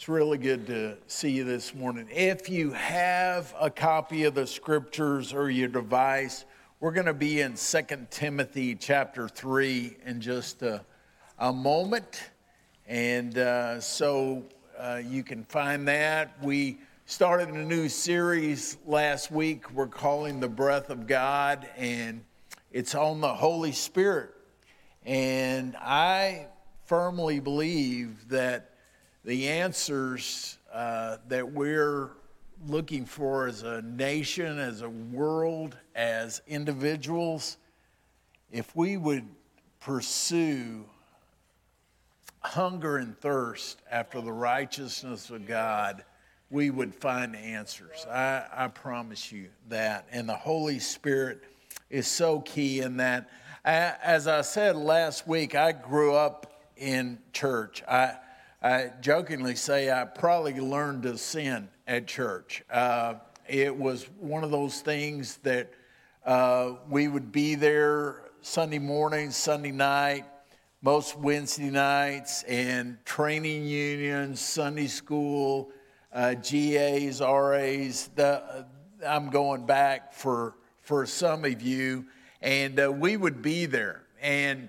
It's really good to see you this morning. If you have a copy of the scriptures or your device, we're going to be in 2 Timothy chapter 3 in just a, a moment. And uh, so uh, you can find that. We started a new series last week we're calling The Breath of God, and it's on the Holy Spirit. And I firmly believe that the answers uh, that we're looking for as a nation, as a world, as individuals, if we would pursue hunger and thirst after the righteousness of God, we would find answers. I, I promise you that. And the Holy Spirit is so key in that. As I said last week, I grew up in church. I, I jokingly say I probably learned to sin at church. Uh, it was one of those things that uh, we would be there Sunday morning, Sunday night, most Wednesday nights, and training unions, Sunday school, uh, GAs, RAs. The, I'm going back for for some of you, and uh, we would be there. And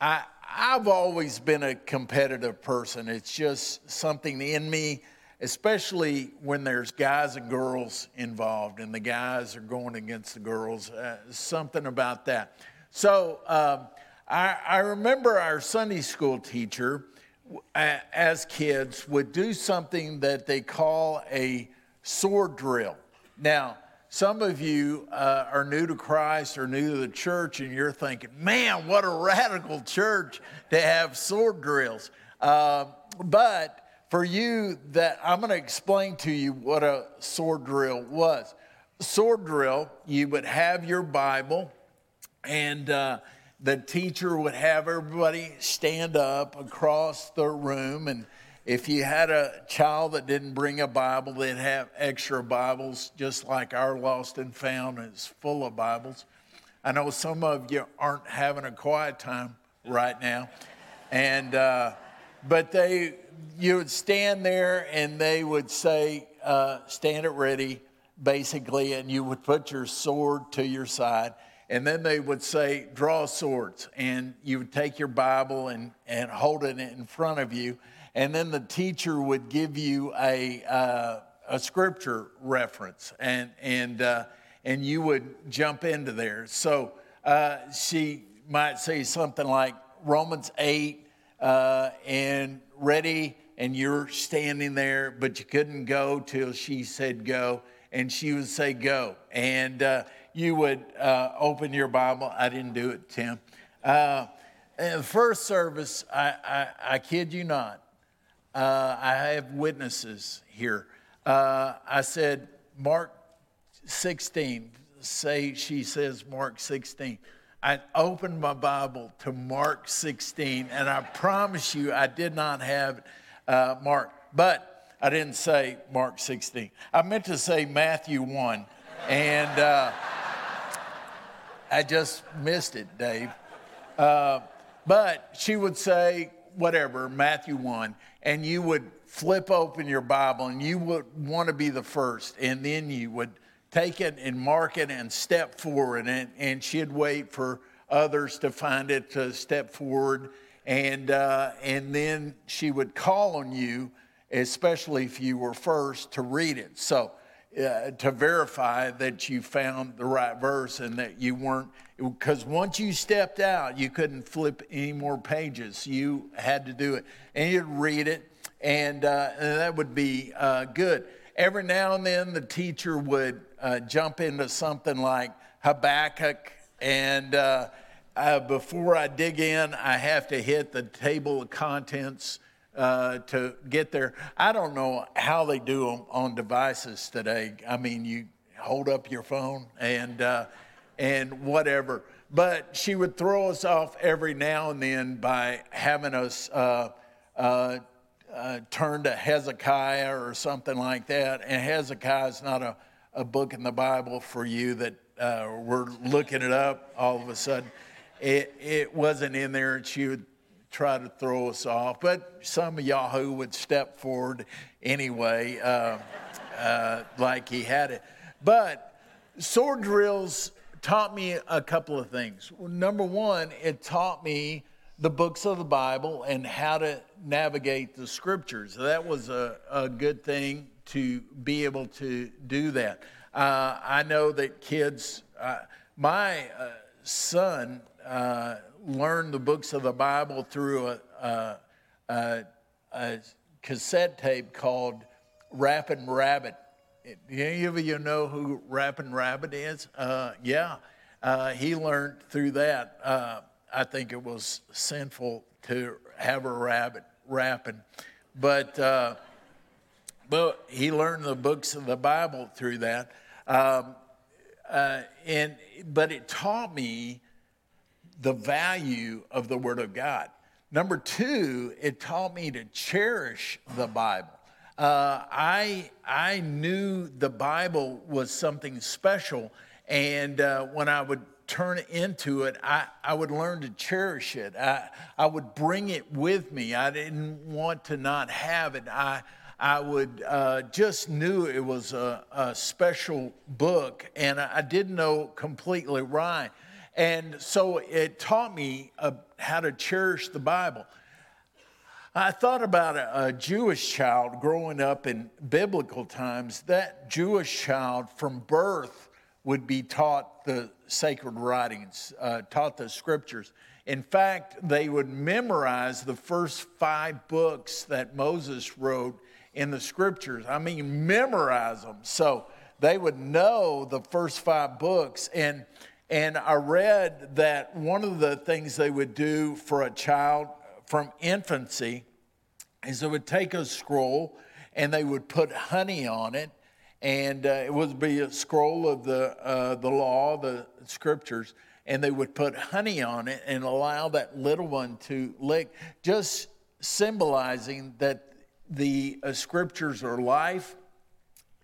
I I've always been a competitive person. It's just something in me, especially when there's guys and girls involved and the guys are going against the girls. Uh, something about that. So um, I, I remember our Sunday school teacher, uh, as kids, would do something that they call a sword drill. Now, some of you uh, are new to Christ or new to the church, and you're thinking, man, what a radical church to have sword drills. Uh, but for you, that I'm going to explain to you what a sword drill was. Sword drill, you would have your Bible, and uh, the teacher would have everybody stand up across the room and if you had a child that didn't bring a Bible, they'd have extra Bibles, just like our Lost and Found is full of Bibles. I know some of you aren't having a quiet time right now, and uh, but they, you would stand there and they would say, uh, "Stand it ready," basically, and you would put your sword to your side. And then they would say, draw swords. And you would take your Bible and, and hold it in front of you and then the teacher would give you a, uh, a scripture reference, and, and, uh, and you would jump into there. So uh, she might say something like Romans 8 uh, and ready, and you're standing there, but you couldn't go till she said go, and she would say go. And uh, you would uh, open your Bible. I didn't do it, Tim. First service, I, I, I kid you not, uh, I have witnesses here. Uh, I said, Mark 16. Say, she says, Mark 16. I opened my Bible to Mark 16, and I promise you, I did not have uh, Mark, but I didn't say Mark 16. I meant to say Matthew 1, and uh, I just missed it, Dave. Uh, but she would say, whatever, Matthew 1 and you would flip open your Bible and you would want to be the first, and then you would take it and mark it and step forward, and, and she'd wait for others to find it to step forward, and, uh, and then she would call on you, especially if you were first, to read it. So, uh, to verify that you found the right verse and that you weren't, because once you stepped out, you couldn't flip any more pages. You had to do it. And you'd read it, and, uh, and that would be uh, good. Every now and then, the teacher would uh, jump into something like Habakkuk, and uh, before I dig in, I have to hit the table of contents uh, to get there. I don't know how they do them on devices today. I mean, you hold up your phone and uh, and whatever. But she would throw us off every now and then by having us uh, uh, uh turn to Hezekiah or something like that. And Hezekiah is not a, a book in the Bible for you that we're looking it up all of a sudden. It, it wasn't in there, she would try to throw us off, but some Yahoo would step forward anyway, uh, uh, like he had it. But sword drills taught me a couple of things. Number one, it taught me the books of the Bible and how to navigate the scriptures. That was a, a good thing to be able to do that. Uh, I know that kids, uh, my uh, son uh, learned the books of the Bible through a, a, a, a cassette tape called Rappin' Rabbit. Any of you know who Rappin' Rabbit is? Uh, yeah, uh, he learned through that. Uh, I think it was sinful to have a rabbit rapping, but uh, but he learned the books of the Bible through that. Um, uh, and but it taught me the value of the Word of God. Number two, it taught me to cherish the Bible. Uh, I I knew the Bible was something special, and uh, when I would turn into it, I, I would learn to cherish it. I, I would bring it with me. I didn't want to not have it. I, I would uh, just knew it was a, a special book, and I, I didn't know completely right. And so it taught me uh, how to cherish the Bible. I thought about a, a, Jewish child growing up in biblical times. That Jewish child from birth would be taught the sacred writings, uh, taught the scriptures. In fact, they would memorize the first five books that Moses wrote in the scriptures. I mean, memorize them. So they would know the first five books. And, and I read that one of the things they would do for a child from infancy is they would take a scroll and they would put honey on it and uh, it would be a scroll of the, uh, the law, the scriptures, and they would put honey on it and allow that little one to lick, just symbolizing that the uh, scriptures are life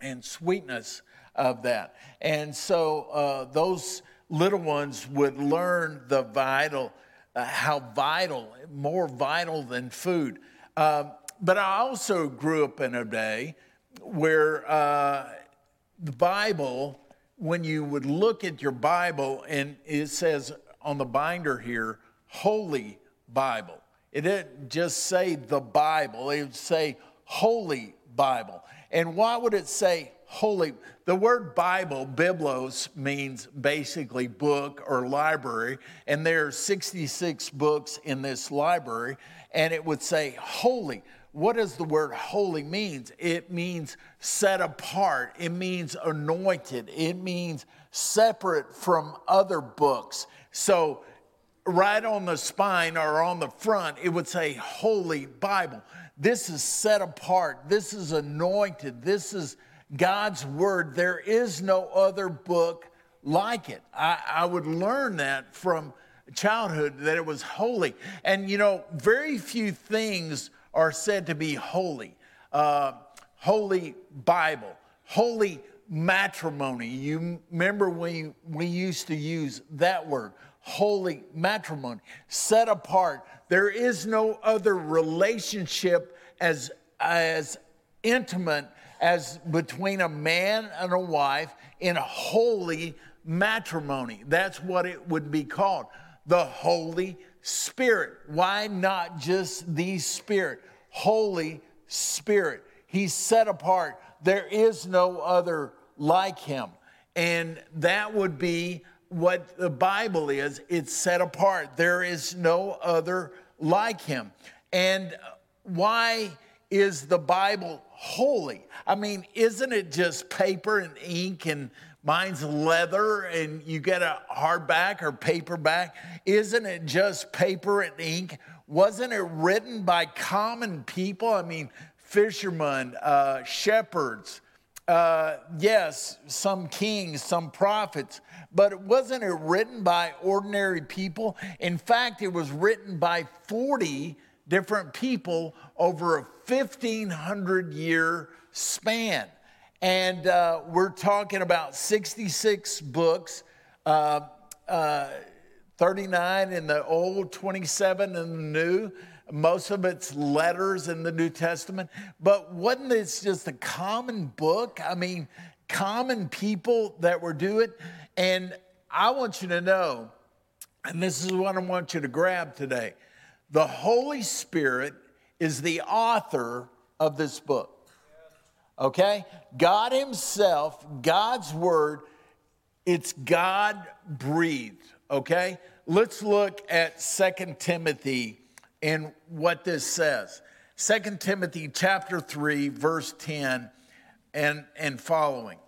and sweetness of that. And so uh, those little ones would learn the vital, uh, how vital, more vital than food. Um, but I also grew up in a day where uh, the Bible, when you would look at your Bible, and it says on the binder here, Holy Bible. It didn't just say the Bible, it would say Holy Bible. And why would it say holy? The word Bible, Biblos, means basically book or library, and there are 66 books in this library, and it would say holy what does the word holy means? It means set apart. It means anointed. It means separate from other books. So right on the spine or on the front, it would say Holy Bible. This is set apart. This is anointed. This is God's word. There is no other book like it. I, I would learn that from childhood that it was holy. And you know, very few things are said to be holy. Uh, holy Bible, holy matrimony. You remember we, we used to use that word, holy matrimony, set apart. There is no other relationship as, as intimate as between a man and a wife in holy matrimony. That's what it would be called the Holy Spirit. Why not just the Spirit? Holy Spirit. He's set apart. There is no other like him. And that would be what the Bible is it's set apart. There is no other like him. And why is the Bible holy? I mean, isn't it just paper and ink and Mine's leather and you get a hardback or paperback. Isn't it just paper and ink? Wasn't it written by common people? I mean, fishermen, uh, shepherds, uh, yes, some kings, some prophets, but wasn't it written by ordinary people? In fact, it was written by 40 different people over a 1500 year span. And uh, we're talking about 66 books, uh, uh, 39 in the Old, 27 in the New. Most of it's letters in the New Testament. But wasn't this just a common book? I mean, common people that were doing it. And I want you to know, and this is what I want you to grab today the Holy Spirit is the author of this book. Okay? God Himself, God's Word, it's God breathed. Okay? Let's look at Second Timothy and what this says. Second Timothy chapter 3, verse 10 and, and following.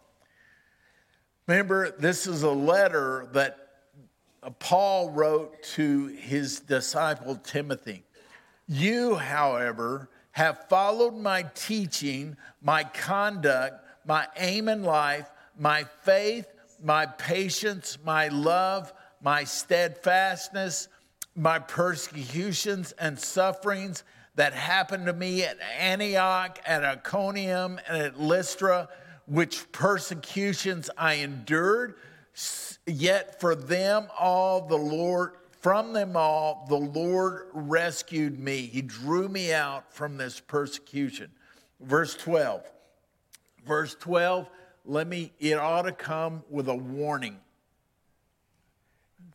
Remember, this is a letter that Uh, Paul wrote to his disciple Timothy. You, however, have followed my teaching, my conduct, my aim in life, my faith, my patience, my love, my steadfastness, my persecutions and sufferings that happened to me at Antioch, at Iconium, and at Lystra, which persecutions I endured. Yet for them all, the Lord, from them all, the Lord rescued me. He drew me out from this persecution. Verse 12. Verse 12, let me, it ought to come with a warning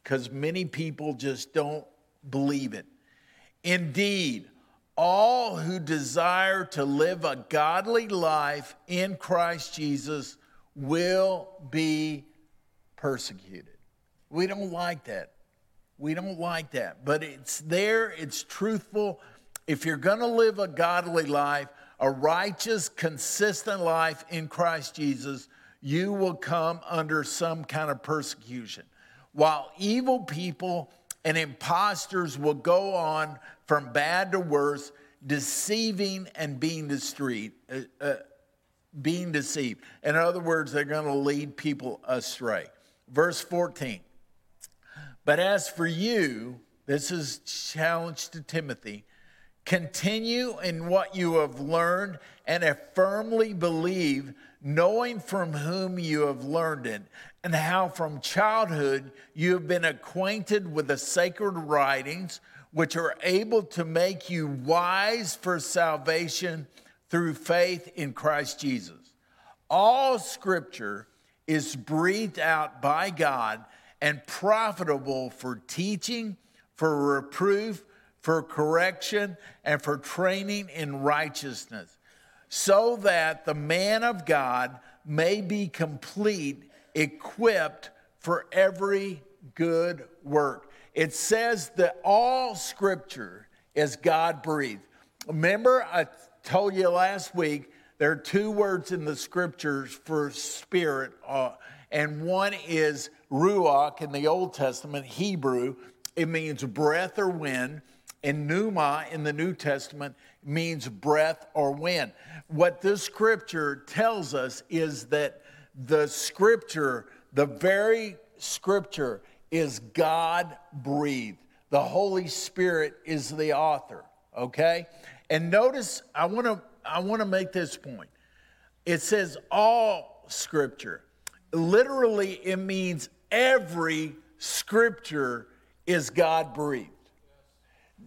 because many people just don't believe it. Indeed, all who desire to live a godly life in Christ Jesus will be persecuted. We don't like that. We don't like that. But it's there, it's truthful. If you're going to live a godly life, a righteous, consistent life in Christ Jesus, you will come under some kind of persecution. While evil people and imposters will go on from bad to worse, deceiving and being deceived. Uh, uh, being deceived. In other words, they're going to lead people astray. Verse 14. But as for you, this is challenge to Timothy, continue in what you have learned and have firmly believed, knowing from whom you have learned it, and how from childhood you have been acquainted with the sacred writings, which are able to make you wise for salvation through faith in Christ Jesus. All scripture is breathed out by God and profitable for teaching, for reproof, for correction, and for training in righteousness, so that the man of God may be complete equipped for every good work. It says that all scripture is God breathed. Remember, I told you last week there are two words in the scriptures for spirit, uh, and one is ruach in the Old Testament, Hebrew. It means breath or wind. And pneuma in the New Testament means breath or wind. What this scripture tells us is that the scripture, the very scripture, is God breathed. The Holy Spirit is the author, okay? And notice, I wanna, I wanna make this point. It says all scripture. Literally, it means every scripture is God breathed.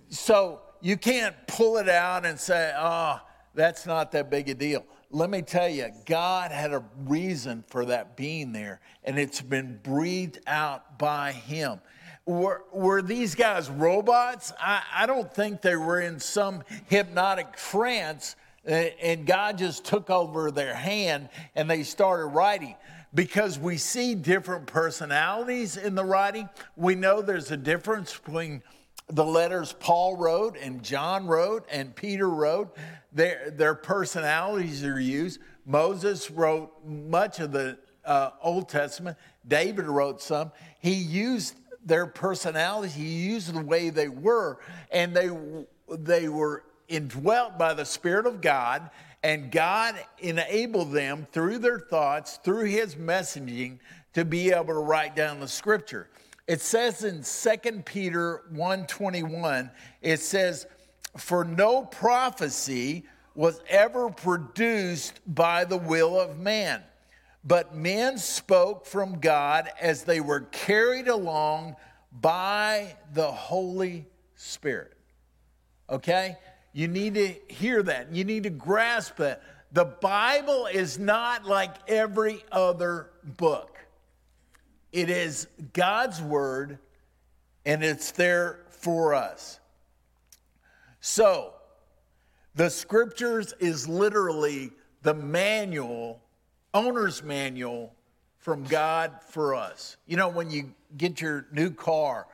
So you can't pull it out and say, oh, that's not that big a deal let me tell you, God had a reason for that being there, and it's been breathed out by Him. Were, were these guys robots? I, I don't think they were in some hypnotic trance and God just took over their hand and they started writing. Because we see different personalities in the writing, we know there's a difference between the letters Paul wrote and John wrote and Peter wrote. Their, their personalities are used. Moses wrote much of the uh, Old Testament. David wrote some. He used their personality. He used the way they were, and they they were indwelt by the Spirit of God. And God enabled them through their thoughts, through His messaging, to be able to write down the Scripture. It says in 2 Peter 1:21, it says, "For no prophecy was ever produced by the will of man, but men spoke from God as they were carried along by the Holy Spirit. Okay? You need to hear that. You need to grasp that. The Bible is not like every other book, it is God's Word, and it's there for us. So, the scriptures is literally the manual, owner's manual from God for us. You know, when you get your new car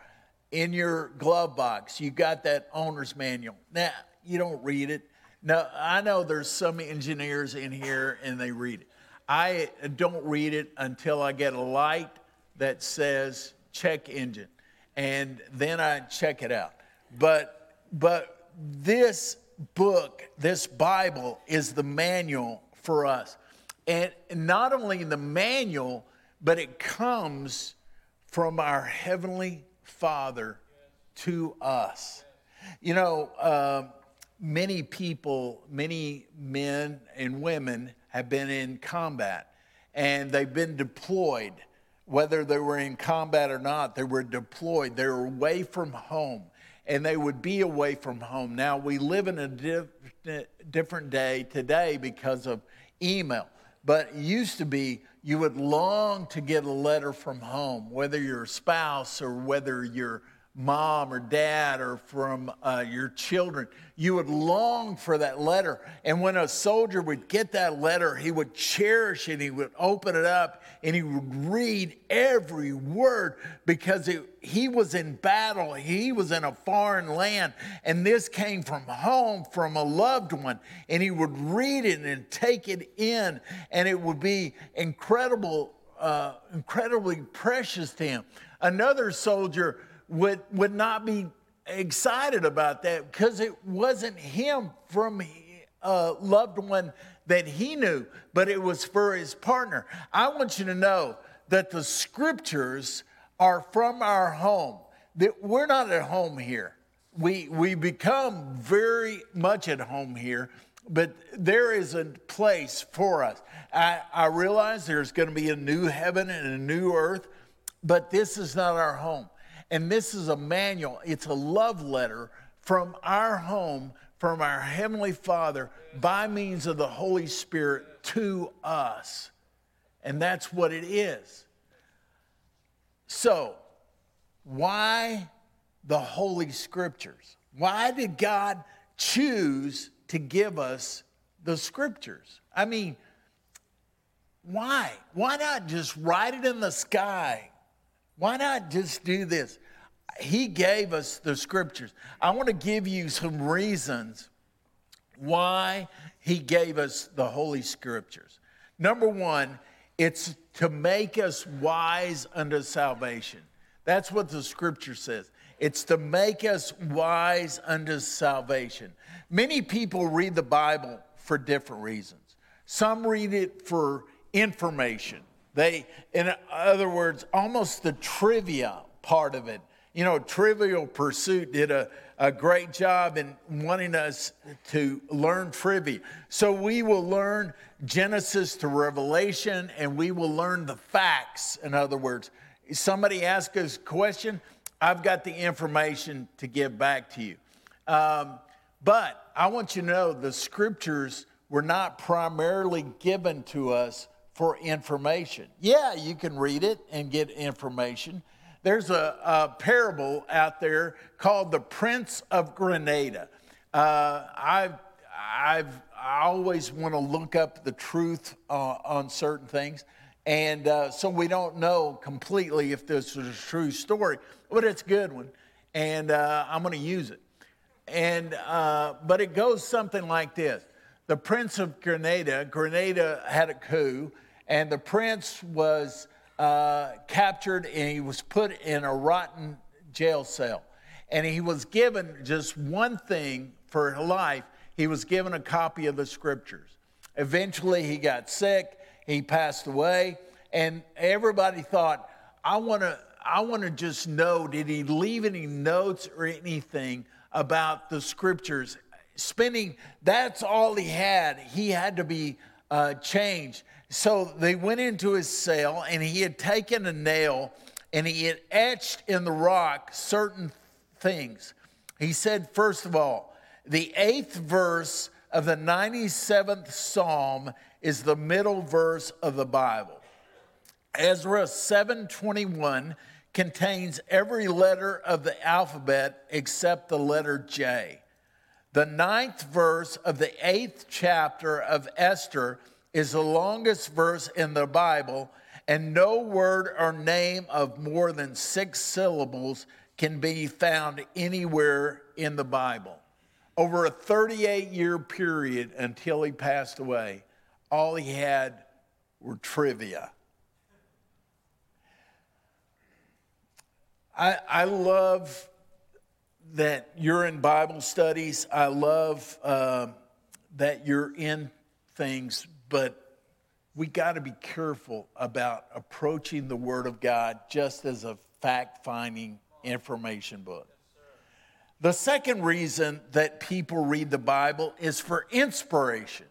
in your glove box, you got that owner's manual. Now, you don't read it. Now, I know there's some engineers in here and they read it. I don't read it until I get a light that says check engine, and then I check it out. But, but this book, this Bible, is the manual for us. And not only the manual, but it comes from our Heavenly Father to us. You know, uh, many people, many men and women have been in combat and they've been deployed. Whether they were in combat or not, they were deployed. They were away from home and they would be away from home. Now, we live in a different day today because of email, but it used to be you would long to get a letter from home, whether you're spouse or whether you're mom or dad or from uh, your children. You would long for that letter. And when a soldier would get that letter, he would cherish it, he would open it up, and he would read every word because it, he was in battle. He was in a foreign land, and this came from home, from a loved one. And he would read it and take it in, and it would be incredible, uh, incredibly precious to him. Another soldier would, would not be excited about that because it wasn't him from a loved one that he knew, but it was for his partner. I want you to know that the scriptures are from our home, that we're not at home here. We, we become very much at home here, but there is a place for us. I, I realize there's going to be a new heaven and a new earth, but this is not our home. And this is a manual, it's a love letter from our home, from our Heavenly Father, by means of the Holy Spirit to us. And that's what it is. So, why the Holy Scriptures? Why did God choose to give us the Scriptures? I mean, why? Why not just write it in the sky why not just do this? He gave us the scriptures. I want to give you some reasons why he gave us the Holy Scriptures. Number one, it's to make us wise unto salvation. That's what the scripture says. It's to make us wise unto salvation. Many people read the Bible for different reasons. Some read it for information. They, in other words, almost the trivia part of it. You know, Trivial Pursuit did a, a great job in wanting us to learn trivia. So we will learn Genesis to Revelation and we will learn the facts. In other words, somebody asks us a question, I've got the information to give back to you. Um, but I want you to know the scriptures were not primarily given to us for information. Yeah, you can read it and get information. There's a, a parable out there called The Prince of Grenada. Uh, I've, I've, I always want to look up the truth uh, on certain things. And uh, so we don't know completely if this is a true story, but it's a good one. And uh, I'm going to use it. And, uh, but it goes something like this The Prince of Grenada, Grenada had a coup and the prince was uh, captured and he was put in a rotten jail cell. And he was given just one thing for life he was given a copy of the scriptures. Eventually, he got sick, he passed away, and everybody thought, I want to. I want to just know did he leave any notes or anything about the scriptures? Spending, that's all he had. He had to be uh, changed. So they went into his cell, and he had taken a nail and he had etched in the rock certain things. He said, first of all, the eighth verse of the 97th Psalm is the middle verse of the Bible. Ezra 721 contains every letter of the alphabet except the letter J. The ninth verse of the eighth chapter of Esther is the longest verse in the Bible, and no word or name of more than six syllables can be found anywhere in the Bible. Over a 38 year period until he passed away, all he had were trivia. I, I love that you're in Bible studies. I love uh, that you're in things, but we got to be careful about approaching the Word of God just as a fact finding information book. The second reason that people read the Bible is for inspiration.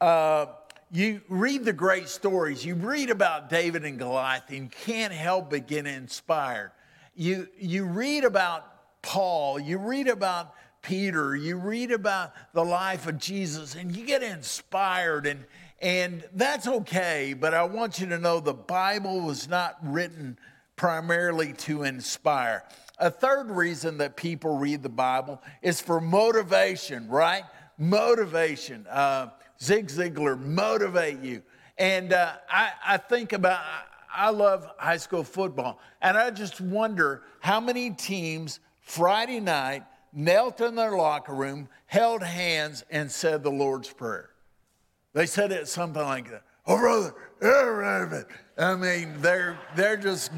Uh, you read the great stories, you read about David and Goliath, and you can't help but get inspired. You, you read about Paul, you read about Peter, you read about the life of Jesus, and you get inspired, and, and that's okay. But I want you to know the Bible was not written primarily to inspire. A third reason that people read the Bible is for motivation, right? Motivation. Uh, Zig Ziglar, motivate you. And uh, I, I think about, I love high school football. And I just wonder how many teams Friday night knelt in their locker room, held hands, and said the Lord's Prayer. They said it something like that. Oh, brother, I mean, they're, they're just,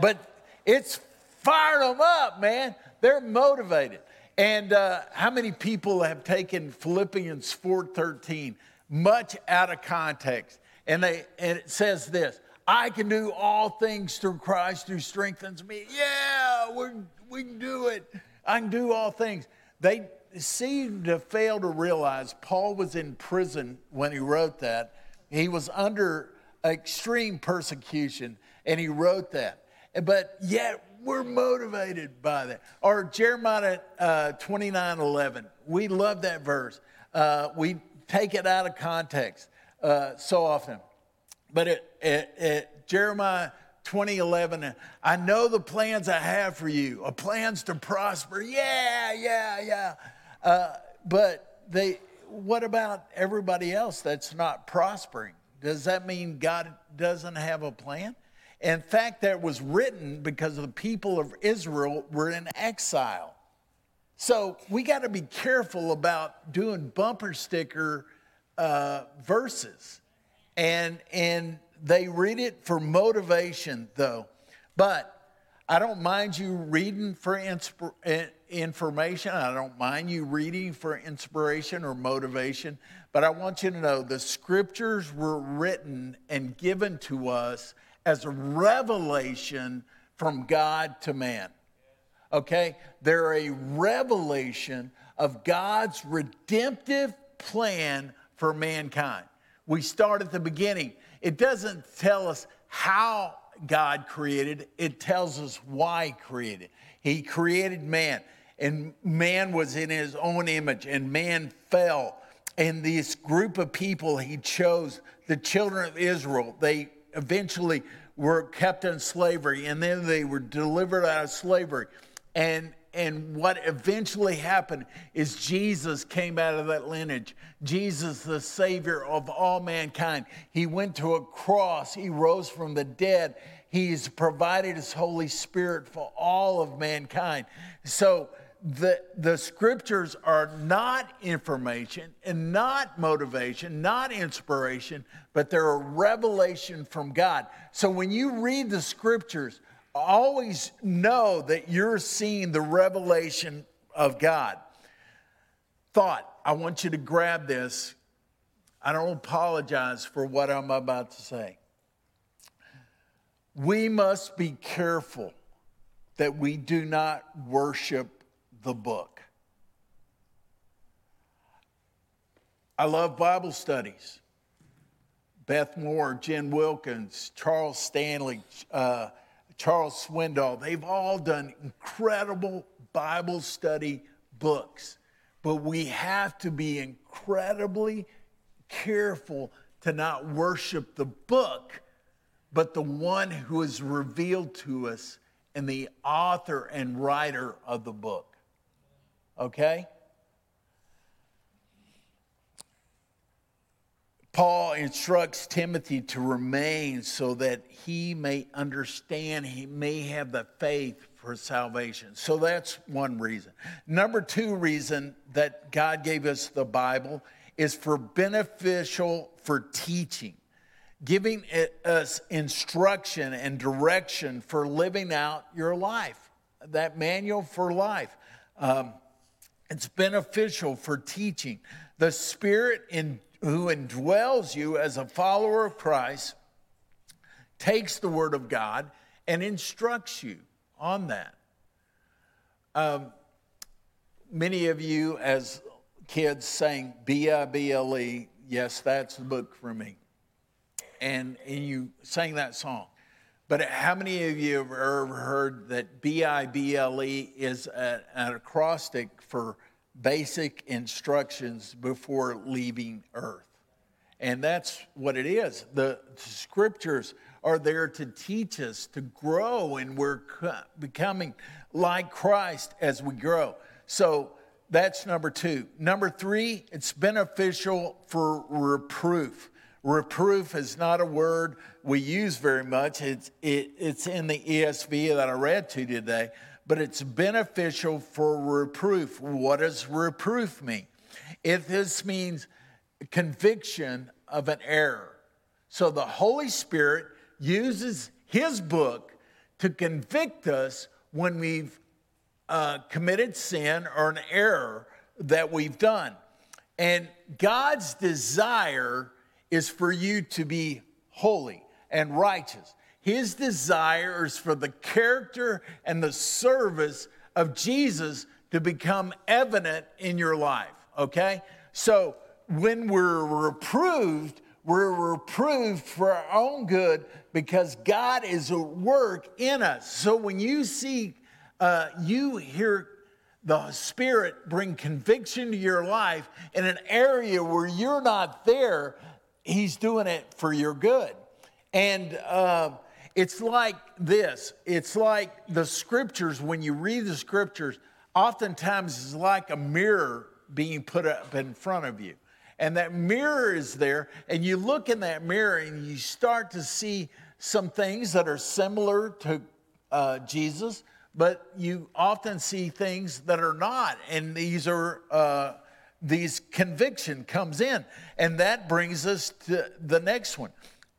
but it's fired them up, man. They're motivated. And uh, how many people have taken Philippians 4.13 much out of context? And, they, and it says this, I can do all things through Christ who strengthens me. Yeah, we we can do it. I can do all things. They seem to fail to realize Paul was in prison when he wrote that. He was under extreme persecution and he wrote that. But yet we're motivated by that. Or Jeremiah uh, 29 11. We love that verse. Uh, we take it out of context uh, so often. But it, it, it, Jeremiah 2011, I know the plans I have for you, are plans to prosper. Yeah, yeah, yeah. Uh, but they, what about everybody else that's not prospering? Does that mean God doesn't have a plan? In fact, that was written because the people of Israel were in exile. So we got to be careful about doing bumper sticker uh, verses. And, and they read it for motivation, though. But I don't mind you reading for information. I don't mind you reading for inspiration or motivation. But I want you to know the scriptures were written and given to us as a revelation from God to man. Okay? They're a revelation of God's redemptive plan for mankind. We start at the beginning. It doesn't tell us how God created, it tells us why He created. He created man, and man was in His own image, and man fell. And this group of people He chose, the children of Israel, they eventually were kept in slavery, and then they were delivered out of slavery. And and what eventually happened is Jesus came out of that lineage. Jesus, the Savior of all mankind. He went to a cross, He rose from the dead. He's provided His Holy Spirit for all of mankind. So the, the scriptures are not information and not motivation, not inspiration, but they're a revelation from God. So when you read the scriptures, always know that you're seeing the revelation of God. Thought, I want you to grab this. I don't apologize for what I'm about to say. We must be careful that we do not worship the book. I love Bible studies. Beth Moore, Jen Wilkins, Charles Stanley, uh, Charles Swindoll, they've all done incredible Bible study books. But we have to be incredibly careful to not worship the book, but the one who is revealed to us and the author and writer of the book. Okay? Paul instructs Timothy to remain so that he may understand, he may have the faith for salvation. So that's one reason. Number two reason that God gave us the Bible is for beneficial for teaching, giving us instruction and direction for living out your life, that manual for life. Um, it's beneficial for teaching. The Spirit in who indwells you as a follower of Christ takes the Word of God and instructs you on that. Um, many of you, as kids, sang B I B L E, yes, that's the book for me. And, and you sang that song. But how many of you have ever heard that B I B L E is a, an acrostic for basic instructions before leaving earth. And that's what it is. The scriptures are there to teach us to grow, and we're becoming like Christ as we grow. So that's number two. Number three, it's beneficial for reproof. Reproof is not a word we use very much. It's, it, it's in the ESV that I read to you today but it's beneficial for reproof. What does reproof mean? If this means conviction of an error. So the Holy Spirit uses His book to convict us when we've uh, committed sin or an error that we've done. And God's desire is for you to be holy and righteous. His desire is for the character and the service of Jesus to become evident in your life, okay? So when we're reproved, we're reproved for our own good because God is at work in us. So when you see, uh, you hear the Spirit bring conviction to your life in an area where you're not there, He's doing it for your good. And uh, it's like this it's like the scriptures, when you read the scriptures, oftentimes it's like a mirror being put up in front of you. And that mirror is there, and you look in that mirror and you start to see some things that are similar to uh, Jesus, but you often see things that are not. And these are. Uh, these conviction comes in and that brings us to the next one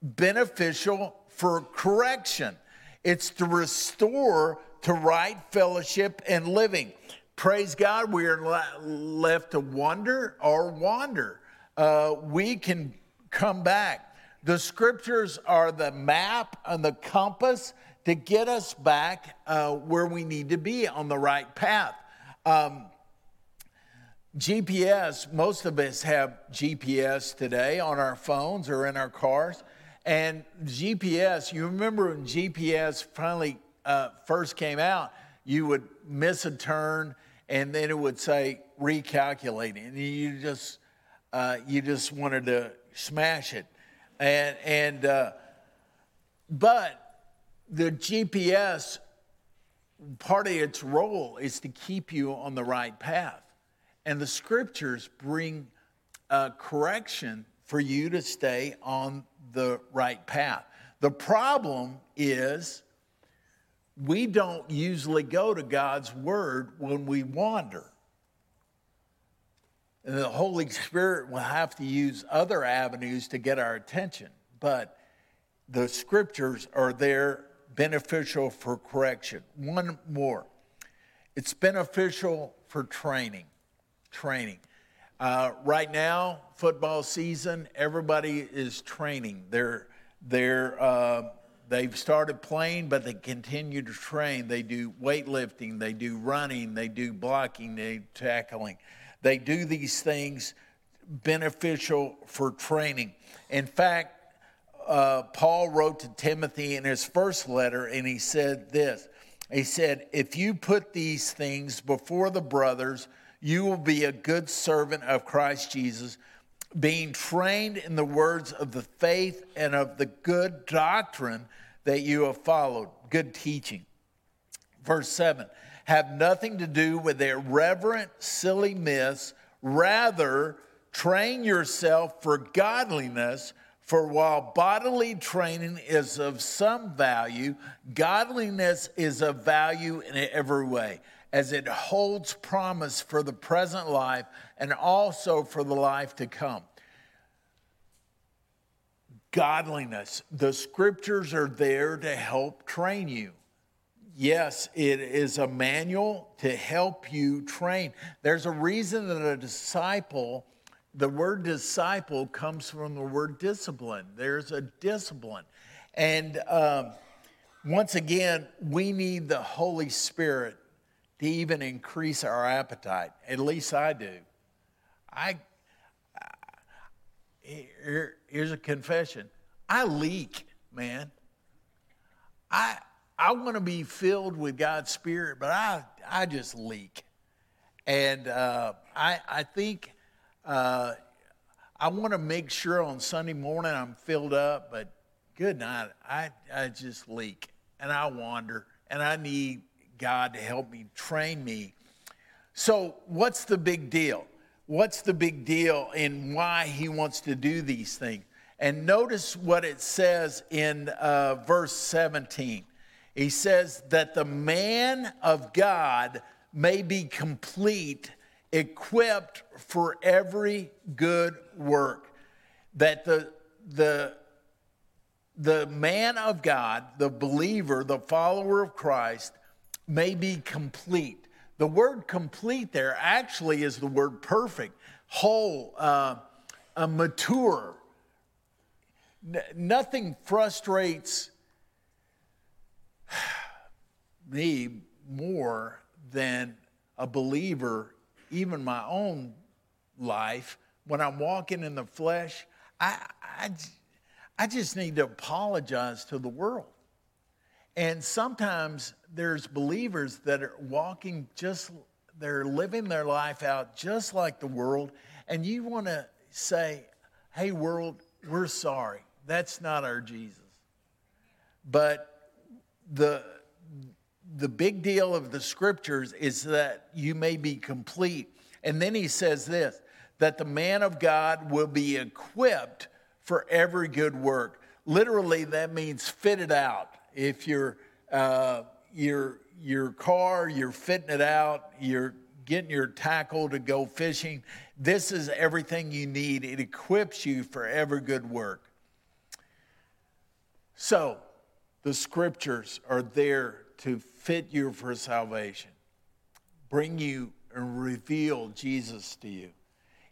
beneficial for correction, it's to restore to right fellowship and living. Praise God, we are left to wonder or wander. Uh, we can come back. The scriptures are the map and the compass to get us back uh, where we need to be on the right path. Um, GPS, most of us have GPS today on our phones or in our cars. And GPS, you remember when GPS finally uh, first came out, you would miss a turn and then it would say recalculating. And you just, uh, you just wanted to smash it. And, and uh, but the GPS, part of its role is to keep you on the right path. And the scriptures bring uh, correction for you to stay on the right path. The problem is we don't usually go to God's word when we wander. And the Holy Spirit will have to use other avenues to get our attention. But the scriptures are there beneficial for correction. One more it's beneficial for training. Training. Uh, right now, football season, everybody is training. They're, they're, uh, they've started playing, but they continue to train. They do weightlifting, they do running, they do blocking, they do tackling. They do these things beneficial for training. In fact, uh, Paul wrote to Timothy in his first letter, and he said this He said, If you put these things before the brothers, you will be a good servant of Christ Jesus, being trained in the words of the faith and of the good doctrine that you have followed, good teaching. Verse 7 Have nothing to do with irreverent, silly myths, rather, train yourself for godliness. For while bodily training is of some value, godliness is of value in every way, as it holds promise for the present life and also for the life to come. Godliness. The scriptures are there to help train you. Yes, it is a manual to help you train. There's a reason that a disciple the word disciple comes from the word discipline. There's a discipline. And um, once again, we need the Holy Spirit to even increase our appetite. At least I do. I, here, here's a confession. I leak, man. I I want to be filled with God's Spirit, but I I just leak, and uh, I I think uh, I want to make sure on Sunday morning I'm filled up, but good night. I, I just leak and I wander and I need God to help me, train me. So, what's the big deal? What's the big deal in why he wants to do these things? And notice what it says in uh, verse 17. He says that the man of God may be complete equipped for every good work. That the, the, the man of God, the believer, the follower of Christ, may be complete. The word complete there actually is the word perfect, whole, uh, mature. N- nothing frustrates me more than a believer even my own life, when I'm walking in the flesh, I, I, I just need to apologize to the world. And sometimes there's believers that are walking just, they're living their life out just like the world. And you want to say, hey, world, we're sorry. That's not our Jesus. But the, the big deal of the scriptures is that you may be complete. And then he says this that the man of God will be equipped for every good work. Literally, that means fitted out. If you're, uh, your, your car, you're fitting it out, you're getting your tackle to go fishing, this is everything you need. It equips you for every good work. So, the scriptures are there to fit you for salvation, bring you and reveal Jesus to you.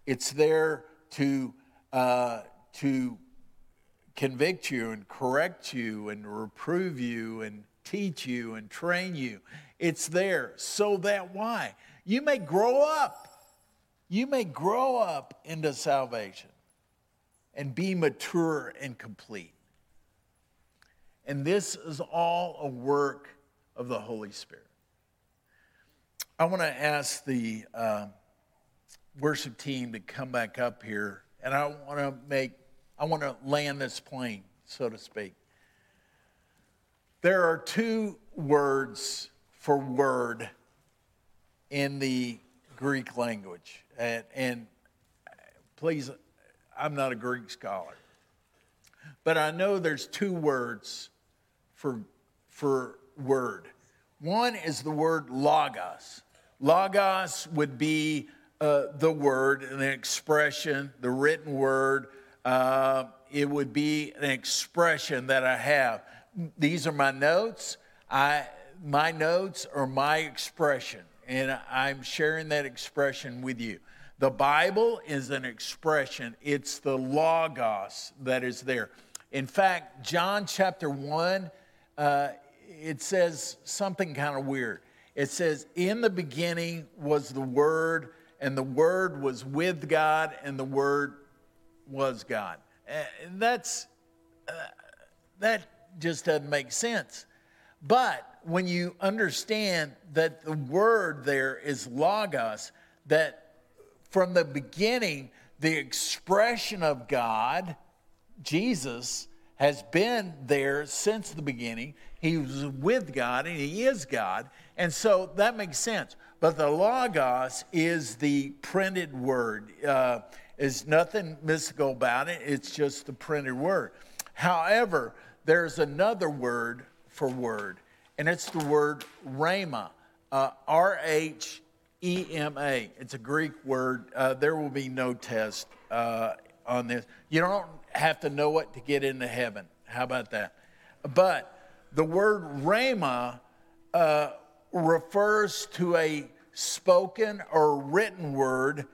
It's there to, uh, to convict you and correct you and reprove you and teach you and train you. It's there so that why? You may grow up. You may grow up into salvation and be mature and complete. And this is all a work of the Holy Spirit. I want to ask the uh, worship team to come back up here, and I want to make, I want to land this plane, so to speak. There are two words for word in the Greek language, and, and please, I'm not a Greek scholar, but I know there's two words for for word. One is the word logos. Logos would be uh, the word, an expression, the written word. Uh, it would be an expression that I have. These are my notes. I, my notes are my expression, and I'm sharing that expression with you. The Bible is an expression, it's the Logos that is there. In fact, John chapter 1 uh, it says something kind of weird. It says, In the beginning was the Word, and the Word was with God, and the Word was God. And that's, uh, that just doesn't make sense. But when you understand that the word there is logos, that from the beginning, the expression of God, Jesus, has been there since the beginning. He was with God and he is God. And so that makes sense. But the Logos is the printed word. Uh, there's nothing mystical about it, it's just the printed word. However, there's another word for word, and it's the word rhema, uh, R H E M A. It's a Greek word. Uh, there will be no test uh, on this. You don't have to know it to get into heaven. How about that? But the word rhema uh, refers to a spoken or written word,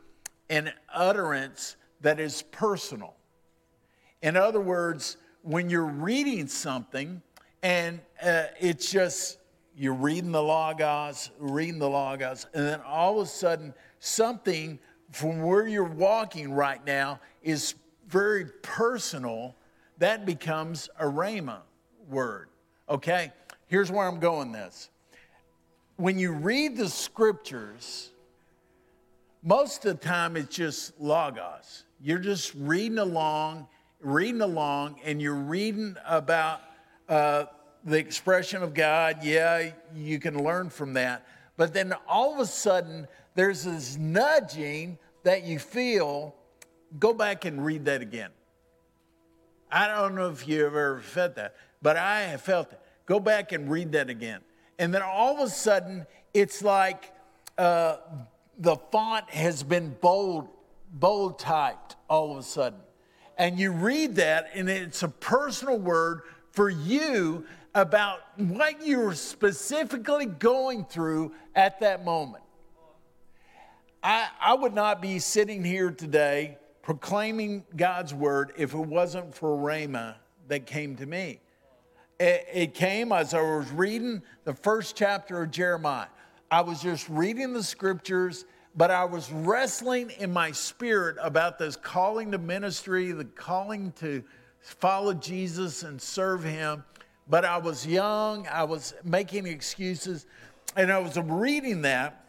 an utterance that is personal. In other words, when you're reading something and uh, it's just you're reading the logos, reading the logos, and then all of a sudden something from where you're walking right now is very personal, that becomes a rhema word. Okay? Here's where I'm going this. When you read the scriptures, most of the time it's just logos. You're just reading along, reading along, and you're reading about uh, the expression of God. Yeah, you can learn from that. But then all of a sudden, there's this nudging that you feel Go back and read that again. I don't know if you've ever felt that, but I have felt it. Go back and read that again. And then all of a sudden, it's like uh, the font has been bold, bold typed all of a sudden. And you read that, and it's a personal word for you about what you're specifically going through at that moment. I, I would not be sitting here today proclaiming God's word if it wasn't for Rhema that came to me. It, it came as I was reading the first chapter of Jeremiah. I was just reading the scriptures, but I was wrestling in my spirit about this calling to ministry, the calling to follow Jesus and serve Him. But I was young, I was making excuses, and I was reading that.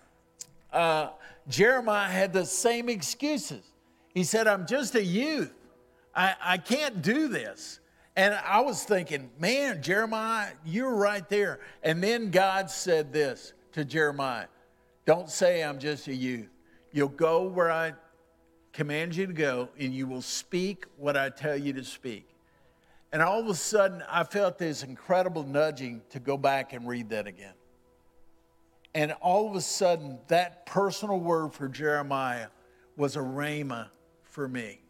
Uh, Jeremiah had the same excuses. He said, I'm just a youth. I, I can't do this. And I was thinking, man, Jeremiah, you're right there. And then God said this to Jeremiah Don't say I'm just a youth. You'll go where I command you to go, and you will speak what I tell you to speak. And all of a sudden, I felt this incredible nudging to go back and read that again. And all of a sudden, that personal word for Jeremiah was a rhema for me.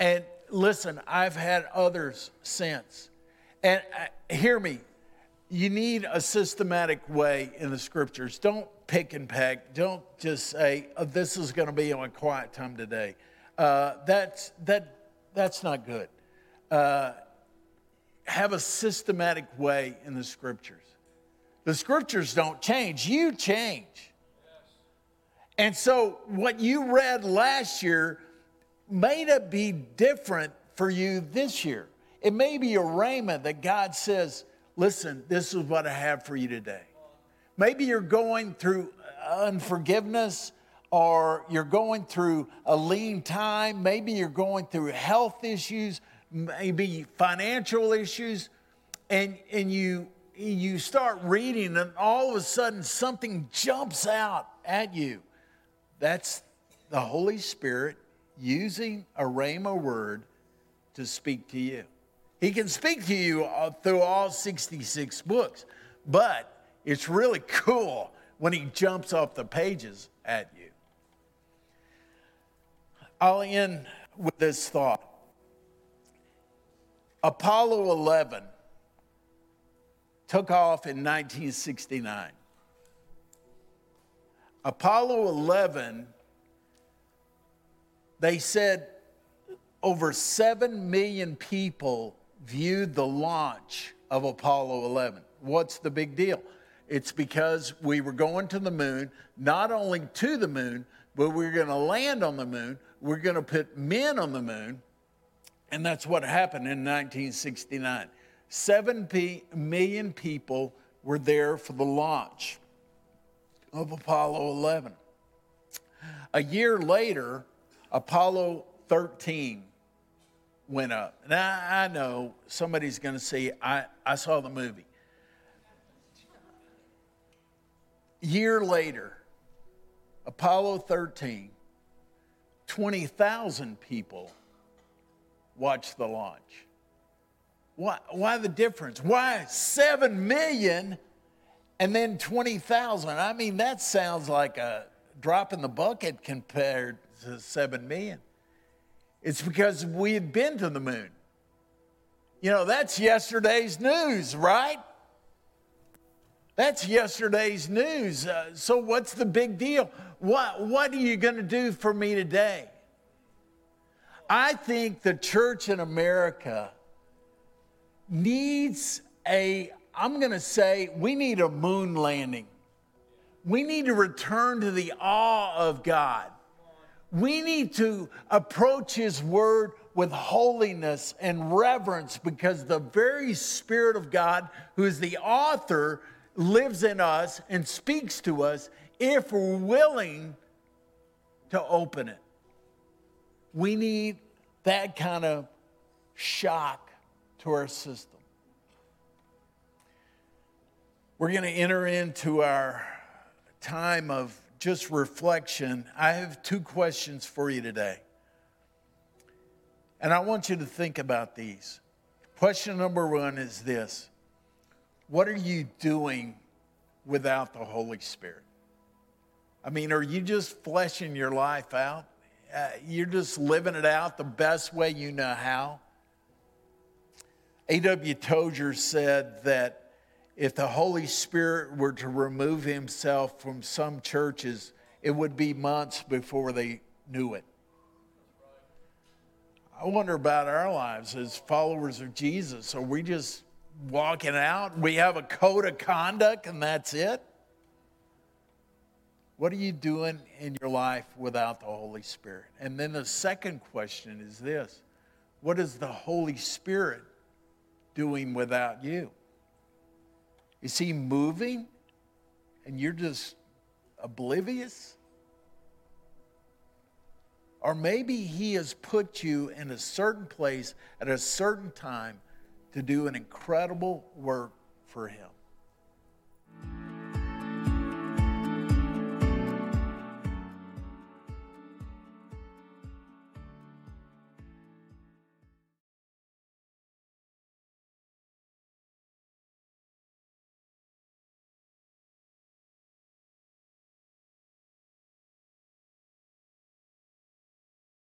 And listen, I've had others since. And uh, hear me, you need a systematic way in the scriptures. Don't pick and peck. Don't just say, oh, this is going to be my quiet time today. Uh, that's, that, that's not good. Uh, have a systematic way in the scriptures. The scriptures don't change, you change. And so, what you read last year may not be different for you this year. It may be a rhema that God says, listen, this is what I have for you today. Maybe you're going through unforgiveness or you're going through a lean time. Maybe you're going through health issues, maybe financial issues, and, and you, you start reading, and all of a sudden something jumps out at you. That's the Holy Spirit using a Rhema word to speak to you. He can speak to you uh, through all 66 books, but it's really cool when he jumps off the pages at you. I'll end with this thought Apollo 11 took off in 1969. Apollo 11, they said over 7 million people viewed the launch of Apollo 11. What's the big deal? It's because we were going to the moon, not only to the moon, but we we're going to land on the moon. We're going to put men on the moon. And that's what happened in 1969. Seven p- million people were there for the launch of Apollo 11. A year later, Apollo 13 went up. Now, I know somebody's going to say, I, I saw the movie. Year later, Apollo 13, 20,000 people watched the launch. Why, why the difference? Why 7 million and then 20,000? I mean, that sounds like a drop in the bucket compared to 7 million. It's because we had been to the moon. You know, that's yesterday's news, right? That's yesterday's news. Uh, so, what's the big deal? What, what are you going to do for me today? I think the church in America needs a, I'm going to say, we need a moon landing. We need to return to the awe of God. We need to approach His Word with holiness and reverence because the very Spirit of God, who is the author, lives in us and speaks to us if we're willing to open it. We need that kind of shock to our system. We're going to enter into our time of just reflection. I have two questions for you today. And I want you to think about these. Question number one is this What are you doing without the Holy Spirit? I mean, are you just fleshing your life out? Uh, you're just living it out the best way you know how? A.W. Tozer said that if the Holy Spirit were to remove himself from some churches, it would be months before they knew it. I wonder about our lives as followers of Jesus. Are we just walking out? We have a code of conduct and that's it? What are you doing in your life without the Holy Spirit? And then the second question is this What is the Holy Spirit doing without you? Is he moving and you're just oblivious? Or maybe he has put you in a certain place at a certain time to do an incredible work for him.